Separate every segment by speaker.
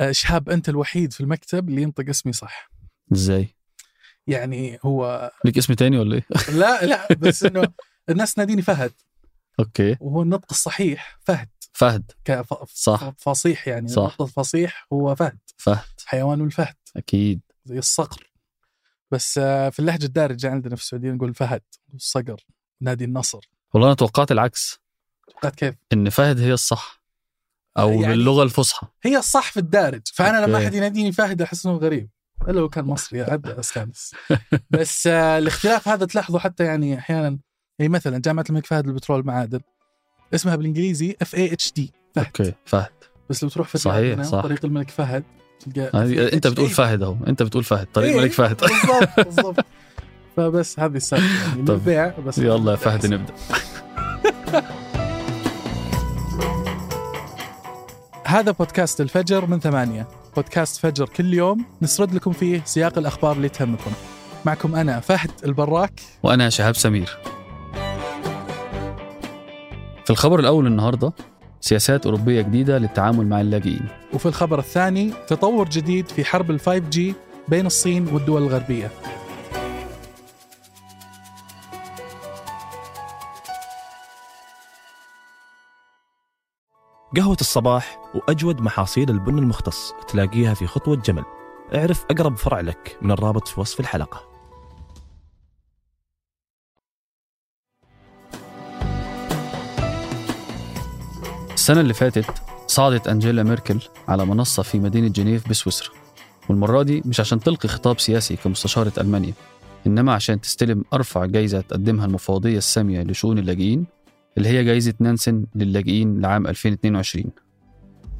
Speaker 1: آه، شهاب أنت الوحيد في المكتب اللي ينطق اسمي صح.
Speaker 2: إزاي؟
Speaker 1: يعني هو
Speaker 2: ليك اسم تاني ولا إيه؟
Speaker 1: لا لا بس إنه الناس تناديني فهد.
Speaker 2: أوكي.
Speaker 1: وهو النطق الصحيح فهد.
Speaker 2: فهد.
Speaker 1: كف-
Speaker 2: صح.
Speaker 1: فصيح يعني
Speaker 2: صح.
Speaker 1: النطق الفصيح هو فهد.
Speaker 2: فهد.
Speaker 1: حيوان الفهد.
Speaker 2: أكيد.
Speaker 1: زي الصقر. بس آه، في اللهجة الدارجة عندنا في السعودية نقول فهد الصقر نادي النصر.
Speaker 2: والله أنا توقعت العكس.
Speaker 1: توقعت كيف؟
Speaker 2: إن فهد هي الصح. أو
Speaker 1: يعني-
Speaker 2: باللغة الفصحى.
Speaker 1: هي الصح في الدارج. فأنا لما
Speaker 2: أوكي.
Speaker 1: أحد يناديني فهد أحس إنه غريب. إلا لو كان مصري ابدا أستانس. بس آه الاختلاف هذا تلاحظه حتى يعني أحيانا. يعني مثلا جامعة الملك فهد للبترول والمعادن اسمها بالإنجليزي اف اي اتش دي فهد.
Speaker 2: أوكي فهد.
Speaker 1: بس لو تروح في
Speaker 2: صحيح، صح.
Speaker 1: طريق الملك فهد تلقى
Speaker 2: هذه- أنت بتقول. فهد أهو. أنت بتقول فهد طريق
Speaker 1: إيه،
Speaker 2: ملك فهد.
Speaker 1: بالضبط بالضبط. فبس هذه السالفة. يعني بس
Speaker 2: يلا يا فهد نبدأ.
Speaker 1: هذا بودكاست الفجر من ثمانية. بودكاست فجر كل يوم نسرد لكم فيه سياق الأخبار اللي تهمكم. معكم أنا فهد البراك.
Speaker 2: وأنا شهاب سمير. في الخبر الأول النهارده سياسات أوروبية جديدة للتعامل مع اللاجئين.
Speaker 1: وفي الخبر الثاني تطور جديد في حرب ال 5G بين الصين والدول الغربية.
Speaker 3: قهوة الصباح وأجود محاصيل البن المختص تلاقيها في خطوة جمل. اعرف أقرب فرع لك من الرابط في وصف الحلقة.
Speaker 2: السنة اللي فاتت صعدت أنجيلا ميركل على منصة في مدينة جنيف بسويسرا. والمرة دي مش عشان تلقي خطاب سياسي كمستشارة ألمانيا إنما عشان تستلم أرفع جايزة تقدمها المفوضية السامية لشؤون اللاجئين اللي هي جايزة نانسن للاجئين لعام 2022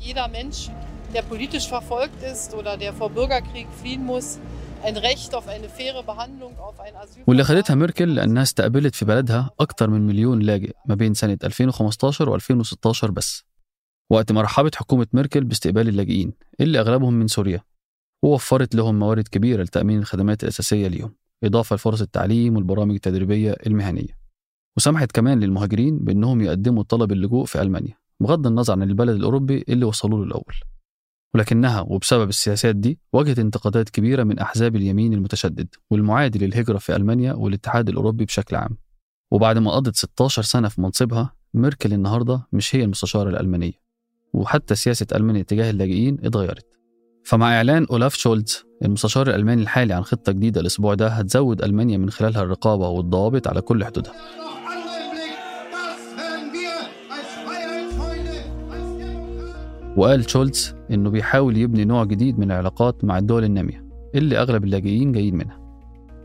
Speaker 4: Jeder Mensch, der politisch verfolgt ist oder der vor Bürgerkrieg fliehen muss, ein Recht auf eine faire Behandlung, auf ein Asyl.
Speaker 2: واللي خدتها ميركل لأنها استقبلت في بلدها أكتر من مليون لاجئ ما بين سنة 2015 و2016 بس وقت ما رحبت حكومة ميركل باستقبال اللاجئين اللي أغلبهم من سوريا ووفرت لهم موارد كبيرة لتأمين الخدمات الأساسية ليهم إضافة لفرص التعليم والبرامج التدريبية المهنية وسمحت كمان للمهاجرين بأنهم يقدموا طلب اللجوء في ألمانيا بغض النظر عن البلد الأوروبي اللي وصلوا له الأول. ولكنها وبسبب السياسات دي واجهت انتقادات كبيرة من أحزاب اليمين المتشدد والمعادي للهجرة في ألمانيا والاتحاد الأوروبي بشكل عام. وبعد ما قضت 16 سنة في منصبها ميركل النهاردة مش هي المستشارة الألمانية. وحتى سياسة ألمانيا تجاه اللاجئين اتغيرت. فمع إعلان أولاف شولتز المستشار الألماني الحالي عن خطة جديدة الأسبوع ده هتزود ألمانيا من خلالها الرقابة والضوابط على كل حدودها. وقال شولتز إنه بيحاول يبني نوع جديد من العلاقات مع الدول النامية اللي أغلب اللاجئين جايين منها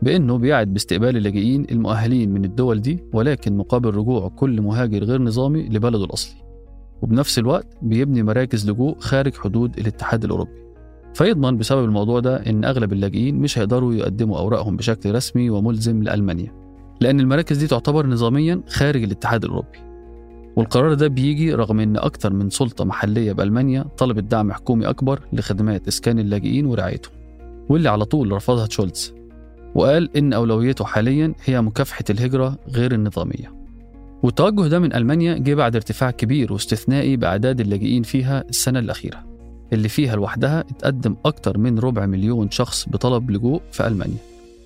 Speaker 2: بإنه بيعد باستقبال اللاجئين المؤهلين من الدول دي ولكن مقابل رجوع كل مهاجر غير نظامي لبلده الأصلي وبنفس الوقت بيبني مراكز لجوء خارج حدود الاتحاد الأوروبي فيضمن بسبب الموضوع ده إن أغلب اللاجئين مش هيقدروا يقدموا أوراقهم بشكل رسمي وملزم لألمانيا لأن المراكز دي تعتبر نظاميا خارج الاتحاد الأوروبي. والقرار ده بيجي رغم إن أكتر من سلطة محلية بألمانيا طلبت دعم حكومي أكبر لخدمات إسكان اللاجئين ورعايتهم واللي على طول رفضها تشولتز وقال إن أولويته حاليا هي مكافحة الهجرة غير النظامية. والتوجه ده من ألمانيا جه بعد ارتفاع كبير واستثنائي بأعداد اللاجئين فيها السنة الأخيرة. اللي فيها لوحدها اتقدم أكتر من ربع مليون شخص بطلب لجوء في ألمانيا.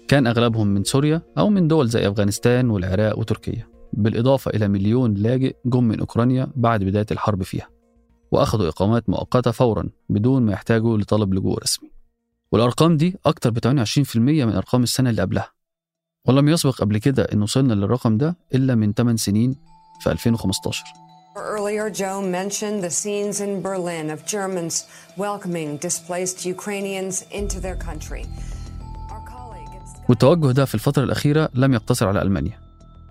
Speaker 2: كان أغلبهم من سوريا أو من دول زي أفغانستان والعراق وتركيا. بالإضافة إلى مليون لاجئ جم من أوكرانيا بعد بداية الحرب فيها. وأخذوا إقامات مؤقتة فورا بدون ما يحتاجوا لطلب لجوء رسمي. والأرقام دي أكتر ب 28% من أرقام السنة اللي قبلها. ولم يسبق قبل كده إن وصلنا للرقم ده إلا من 8 سنين في 2015
Speaker 5: Earlier, Joe mentioned the scenes in Berlin of Germans welcoming displaced Ukrainians into their country.
Speaker 2: والتوجه ده في الفترة الأخيرة لم يقتصر على ألمانيا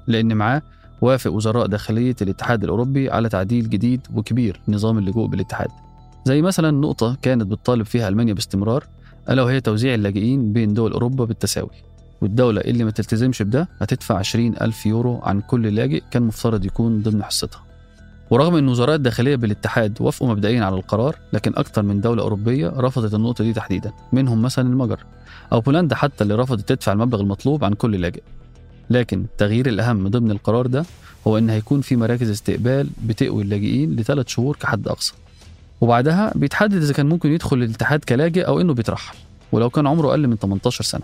Speaker 2: لأن معاه وافق وزراء داخلية الاتحاد الأوروبي على تعديل جديد وكبير نظام اللجوء بالاتحاد. زي مثلا نقطة كانت بتطالب فيها ألمانيا باستمرار ألا وهي توزيع اللاجئين بين دول أوروبا بالتساوي. والدولة اللي ما تلتزمش بده هتدفع 20 ألف يورو عن كل لاجئ كان مفترض يكون ضمن حصتها. ورغم أن وزراء الداخلية بالاتحاد وافقوا مبدئيا على القرار لكن أكثر من دولة أوروبية رفضت النقطة دي تحديدا منهم مثلا المجر أو بولندا حتى اللي رفضت تدفع المبلغ المطلوب عن كل لاجئ. لكن التغيير الأهم ضمن القرار ده هو إن هيكون في مراكز استقبال بتقوي اللاجئين لثلاث شهور كحد أقصى. وبعدها بيتحدد إذا كان ممكن يدخل الاتحاد كلاجئ أو إنه بيترحل ولو كان عمره أقل من 18 سنة.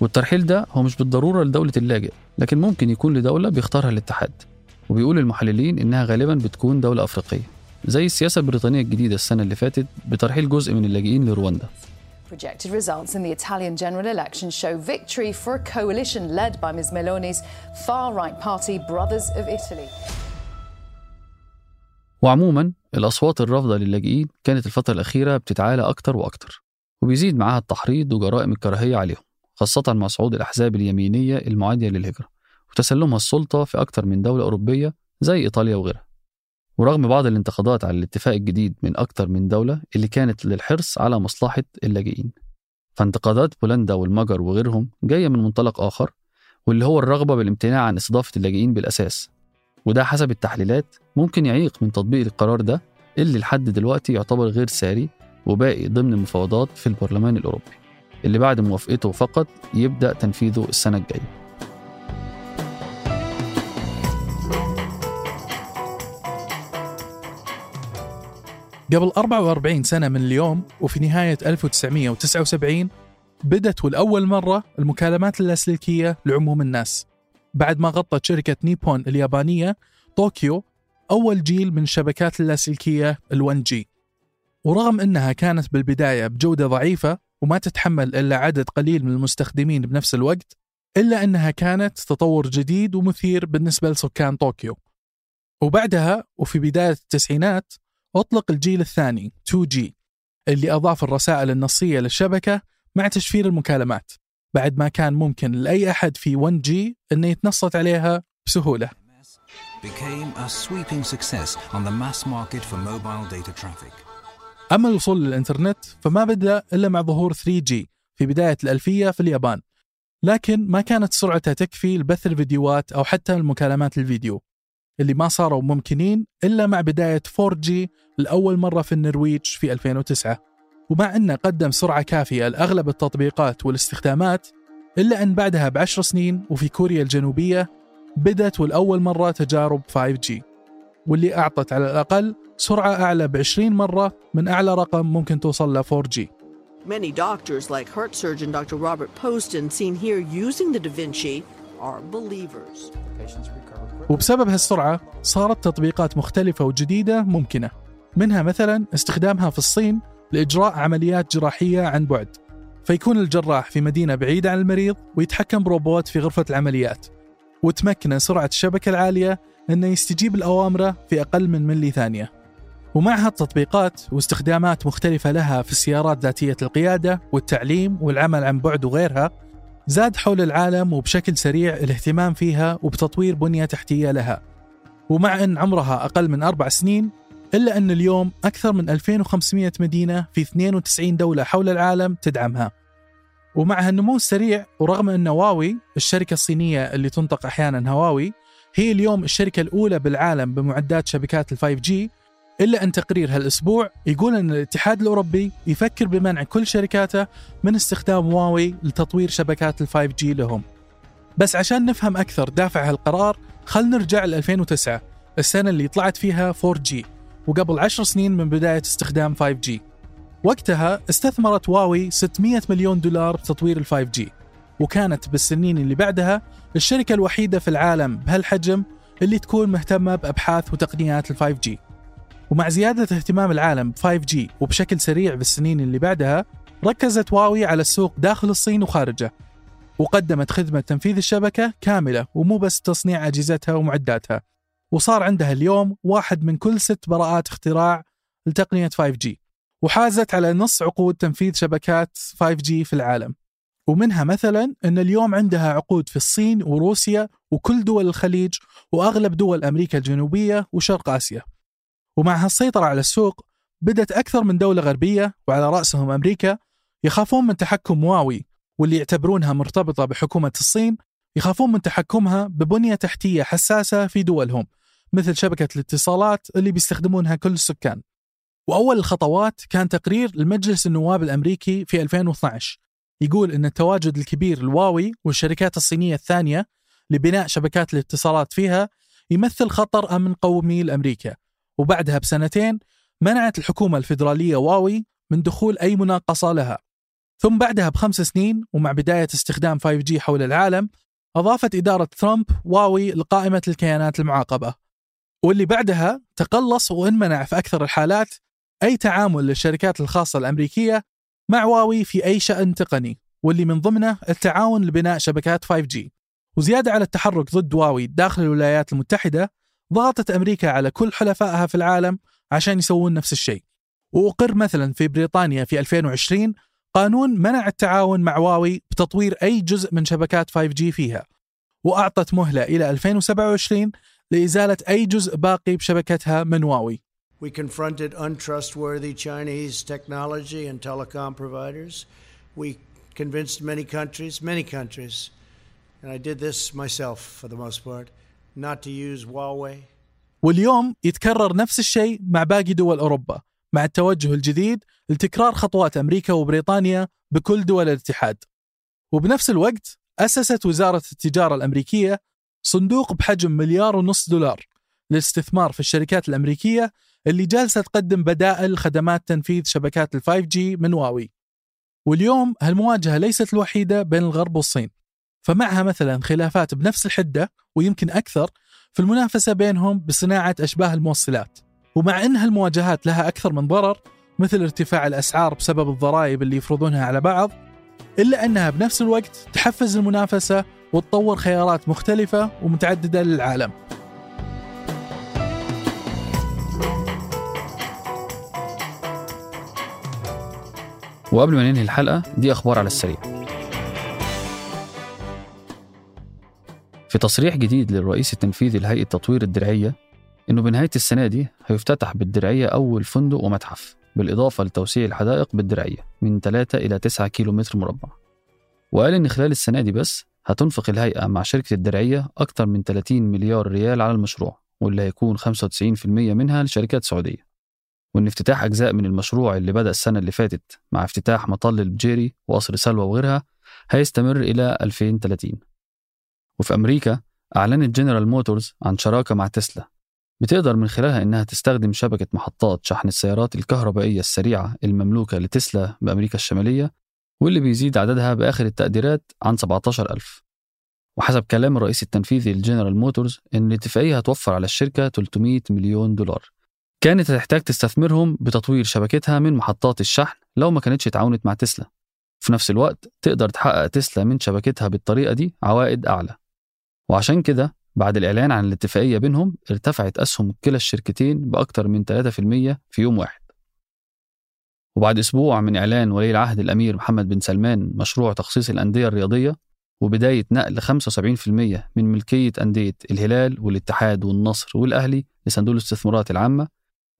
Speaker 2: والترحيل ده هو مش بالضرورة لدولة اللاجئ لكن ممكن يكون لدولة بيختارها الاتحاد. وبيقول المحللين إنها غالبا بتكون دولة أفريقية زي السياسة البريطانية الجديدة السنة اللي فاتت بترحيل جزء من اللاجئين لرواندا
Speaker 6: Projected results in the Italian general election show victory for a coalition led by Ms. Meloni's far right party, Brothers of Italy.
Speaker 2: وعموما الأصوات الرافضة للاجئين كانت الفترة الأخيرة بتتعالى أكتر وأكتر وبيزيد معاها التحريض وجرائم الكراهية عليهم خاصة مع صعود الأحزاب اليمينية المعادية للهجرة وتسلمها السلطة في أكتر من دولة أوروبية زي إيطاليا وغيرها. ورغم بعض الانتقادات على الاتفاق الجديد من أكتر من دولة اللي كانت للحرص على مصلحة اللاجئين. فانتقادات بولندا والمجر وغيرهم جاية من منطلق آخر واللي هو الرغبة بالامتناع عن استضافة اللاجئين بالأساس. وده حسب التحليلات ممكن يعيق من تطبيق القرار ده اللي لحد دلوقتي يعتبر غير ساري وباقي ضمن المفاوضات في البرلمان الأوروبي اللي بعد موافقته فقط يبدأ تنفيذه السنة الجاية.
Speaker 1: قبل 44 سنة من اليوم وفي نهاية 1979 بدت ولأول مرة المكالمات اللاسلكية لعموم الناس. بعد ما غطت شركة نيبون اليابانية طوكيو أول جيل من الشبكات اللاسلكية ال1 G. ورغم أنها كانت بالبداية بجودة ضعيفة وما تتحمل إلا عدد قليل من المستخدمين بنفس الوقت إلا أنها كانت تطور جديد ومثير بالنسبة لسكان طوكيو. وبعدها وفي بداية التسعينات أطلق الجيل الثاني 2G اللي أضاف الرسائل النصية للشبكة مع تشفير المكالمات بعد ما كان ممكن لأي أحد في 1G أنه يتنصت عليها بسهولة. أما الوصول للإنترنت فما بدأ إلا مع ظهور 3G في بداية الألفية في اليابان لكن ما كانت سرعتها تكفي لبث الفيديوهات أو حتى المكالمات الفيديو اللي ما صاروا ممكنين إلا مع بداية 4G لأول مرة في النرويج في 2009 ومع أنه قدم سرعة كافية لأغلب التطبيقات والاستخدامات إلا أن بعدها بعشر سنين وفي كوريا الجنوبية بدأت والأول مرة تجارب 5G واللي أعطت على الأقل سرعة أعلى ب 20 مرة من أعلى رقم ممكن توصل ل 4G
Speaker 7: Many doctors, like heart surgeon Dr. Robert Poston, seen here using the Da Vinci, are believers.
Speaker 1: وبسبب هالسرعة صارت تطبيقات مختلفة وجديدة ممكنة منها مثلا استخدامها في الصين لإجراء عمليات جراحية عن بعد فيكون الجراح في مدينة بعيدة عن المريض ويتحكم بروبوت في غرفة العمليات وتمكن سرعة الشبكة العالية أنه يستجيب لأوامره في أقل من ملي ثانية. ومع هالتطبيقات واستخدامات مختلفة لها في السيارات ذاتية القيادة والتعليم والعمل عن بعد وغيرها زاد حول العالم وبشكل سريع الاهتمام فيها وبتطوير بنية تحتية لها. ومع أن عمرها أقل من أربع سنين إلا أن اليوم أكثر من 2500 مدينة في 92 دولة حول العالم تدعمها. ومع هالنمو السريع ورغم أن هواوي الشركة الصينية اللي تنطق أحيانا هواوي هي اليوم الشركة الأولى بالعالم بمعدات شبكات ال 5G إلا أن تقرير هالأسبوع يقول أن الاتحاد الأوروبي يفكر بمنع كل شركاته من استخدام هواوي لتطوير شبكات ال 5G لهم. بس عشان نفهم أكثر دافع هالقرار خل نرجع ل 2009 السنة اللي طلعت فيها 4G وقبل 10 سنين من بداية استخدام 5G وقتها استثمرت هواوي 600 مليون دولار بتطوير ال 5G وكانت بالسنين اللي بعدها الشركة الوحيدة في العالم بهالحجم اللي تكون مهتمة بأبحاث وتقنيات ال 5G ومع زيادة اهتمام العالم ب 5G وبشكل سريع بالسنين اللي بعدها ركزت هواوي على السوق داخل الصين وخارجه وقدمت خدمة تنفيذ الشبكة كاملة ومو بس تصنيع أجهزتها ومعداتها وصار عندها اليوم واحد من كل ست براءات اختراع لتقنية 5G وحازت على نص عقود تنفيذ شبكات 5G في العالم ومنها مثلا أن اليوم عندها عقود في الصين وروسيا وكل دول الخليج وأغلب دول أمريكا الجنوبية وشرق آسيا. ومع هالسيطرة على السوق بدت أكثر من دولة غربية وعلى رأسهم أمريكا يخافون من تحكم هواوي واللي يعتبرونها مرتبطة بحكومة الصين يخافون من تحكمها ببنية تحتية حساسة في دولهم مثل شبكة الاتصالات اللي بيستخدمونها كل السكان. وأول الخطوات كان تقرير لمجلس النواب الأمريكي في 2012 يقول أن التواجد الكبير الواوي والشركات الصينية الثانية لبناء شبكات الاتصالات فيها يمثل خطر أمن قومي لأمريكا. وبعدها بسنتين منعت الحكومة الفيدرالية واوي من دخول أي مناقصة لها. ثم بعدها بخمس سنين ومع بداية استخدام 5G حول العالم أضافت إدارة ترامب واوي لقائمة الكيانات المعاقبة. واللي بعدها تقلص وانمنع في أكثر الحالات أي تعامل للشركات الخاصة الأمريكية مع واوي في أي شأن تقني. واللي من ضمنه التعاون لبناء شبكات 5G وزيادة على التحرك ضد واوي داخل الولايات المتحدة ضغطت أمريكا على كل حلفائها في العالم عشان يسوون نفس الشيء. وأقر مثلا في بريطانيا في 2020 قانون منع التعاون مع واوي بتطوير أي جزء من شبكات 5G فيها وأعطت مهلة إلى 2027 لإزالة أي جزء باقي بشبكتها من واوي.
Speaker 8: We confronted untrustworthy Chinese technology and telecom providers. We convinced many countries, many countries, and I did this myself for the most part,
Speaker 1: واليوم يتكرر نفس الشيء مع باقي دول أوروبا مع التوجه الجديد لتكرار خطوات أمريكا وبريطانيا بكل دول الاتحاد. وبنفس الوقت أسست وزارة التجارة الأمريكية صندوق بحجم مليار ونص دولار للاستثمار في الشركات الأمريكية اللي جالسة تقدم بدائل خدمات تنفيذ شبكات ال 5G من واوي. واليوم هالمواجهة ليست الوحيدة بين الغرب والصين. فمعها مثلا خلافات بنفس الحدة ويمكن أكثر في المنافسة بينهم بصناعة أشباه الموصلات. ومع أن هالمواجهات لها أكثر من ضرر مثل ارتفاع الأسعار بسبب الضرائب اللي يفرضونها على بعض إلا أنها بنفس الوقت تحفز المنافسة وتطور خيارات مختلفة ومتعددة للعالم.
Speaker 2: وقبل ما ننهي الحلقة دي أخبار على السريع. في تصريح جديد للرئيس التنفيذي لهيئة تطوير الدرعية إنه بنهاية السنة دي هيفتتح بالدرعية أول فندق ومتحف بالإضافة لتوسيع الحدائق بالدرعية من 3 إلى 9 كيلو متر مربع. وقال إن خلال السنة دي بس هتنفق الهيئة مع شركة الدرعية أكثر من 30 مليار ريال على المشروع واللي هيكون 95% منها لشركات سعودية. وإن افتتاح أجزاء من المشروع اللي بدأ السنة اللي فاتت مع افتتاح مطل البجيري وقصر سلوى وغيرها هيستمر إلى 2030 وفي أمريكا أعلنت جنرال موتورز عن شراكة مع تسلا. بتقدر من خلالها إنها تستخدم شبكة محطات شحن السيارات الكهربائية السريعة المملوكة لتسلا بأمريكا الشمالية واللي بيزيد عددها بآخر التقديرات عن 17000 وحسب كلام الرئيس التنفيذي لجنرال موتورز إن الاتفاقية هتوفر على الشركة 300 مليون دولار. كانت هتحتاج تستثمرهم بتطوير شبكتها من محطات الشحن لو ما كانتش تعاونت مع تسلا. في نفس الوقت تقدر تحقق تسلا من شبكتها بالطريقة دي عوائد أعلى. وعشان كده بعد الإعلان عن الاتفاقية بينهم ارتفعت أسهم كلا الشركتين بأكثر من 3% في يوم واحد. وبعد أسبوع من إعلان ولي العهد الأمير محمد بن سلمان مشروع تخصيص الأندية الرياضية وبداية نقل 75% من ملكية أندية الهلال والاتحاد والنصر والأهلي لصندوق الاستثمارات العامة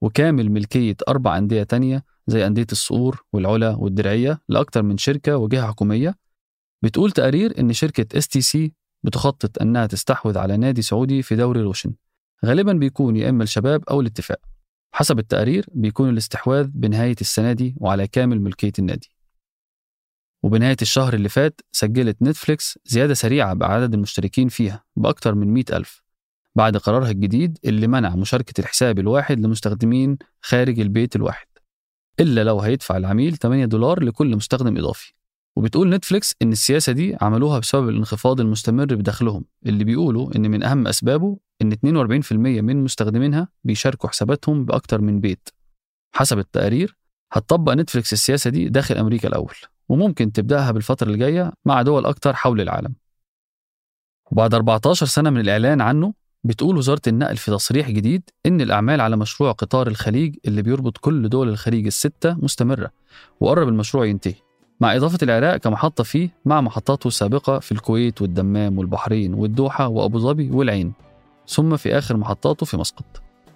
Speaker 2: وكامل ملكية أربع أندية تانية زي أندية الصقور والعلا والدرعية لأكثر من شركة وجهة حكومية. بتقول تقارير إن شركة STC بتخطط أنها تستحوذ على نادي سعودي في دوري روشن. غالبا بيكون يا إما الشباب أو الاتفاق. حسب التقارير بيكون الاستحواذ بنهاية السنة دي وعلى كامل ملكية النادي. وبنهاية الشهر اللي فات سجلت نتفليكس زيادة سريعة بعدد المشتركين فيها بأكثر من 100 ألف. بعد قرارها الجديد اللي منع مشاركة الحساب الواحد لمستخدمين خارج البيت الواحد. إلا لو هيدفع العميل 8 دولار لكل مستخدم إضافي. وبتقول نتفليكس إن السياسة دي عملوها بسبب الانخفاض المستمر بدخلهم اللي بيقولوا إن من أهم أسبابه إن 42% من مستخدمينها بيشاركوا حساباتهم بأكتر من بيت. حسب التقارير هتطبق نتفليكس السياسة دي داخل أمريكا الأول وممكن تبدأها بالفترة الجاية مع دول أكتر حول العالم. وبعد 14 سنة من الإعلان عنه بتقول وزارة النقل في تصريح جديد إن الأعمال على مشروع قطار الخليج اللي بيربط كل دول الخليج الستة مستمرة وقرب المشروع ينتهي. مع إضافة العراق كمحطة فيه مع محطاته السابقة في الكويت والدمام والبحرين والدوحة وأبو ظبي والعين ثم في آخر محطاته في مسقط.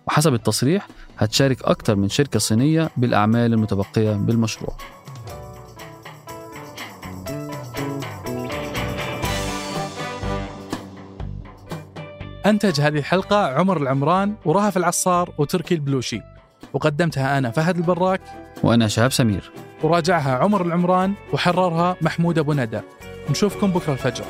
Speaker 2: وحسب التصريح هتشارك أكثر من شركة صينية بالأعمال المتبقية بالمشروع.
Speaker 1: أنتج هذه الحلقة عمر العمران ورهف العصار وتركي البلوشي. وقدمتها أنا فهد البراك.
Speaker 2: وأنا شهاب سمير.
Speaker 1: وراجعها عمر العمران وحررها محمود أبو ندى. نشوفكم بكرة الفجر.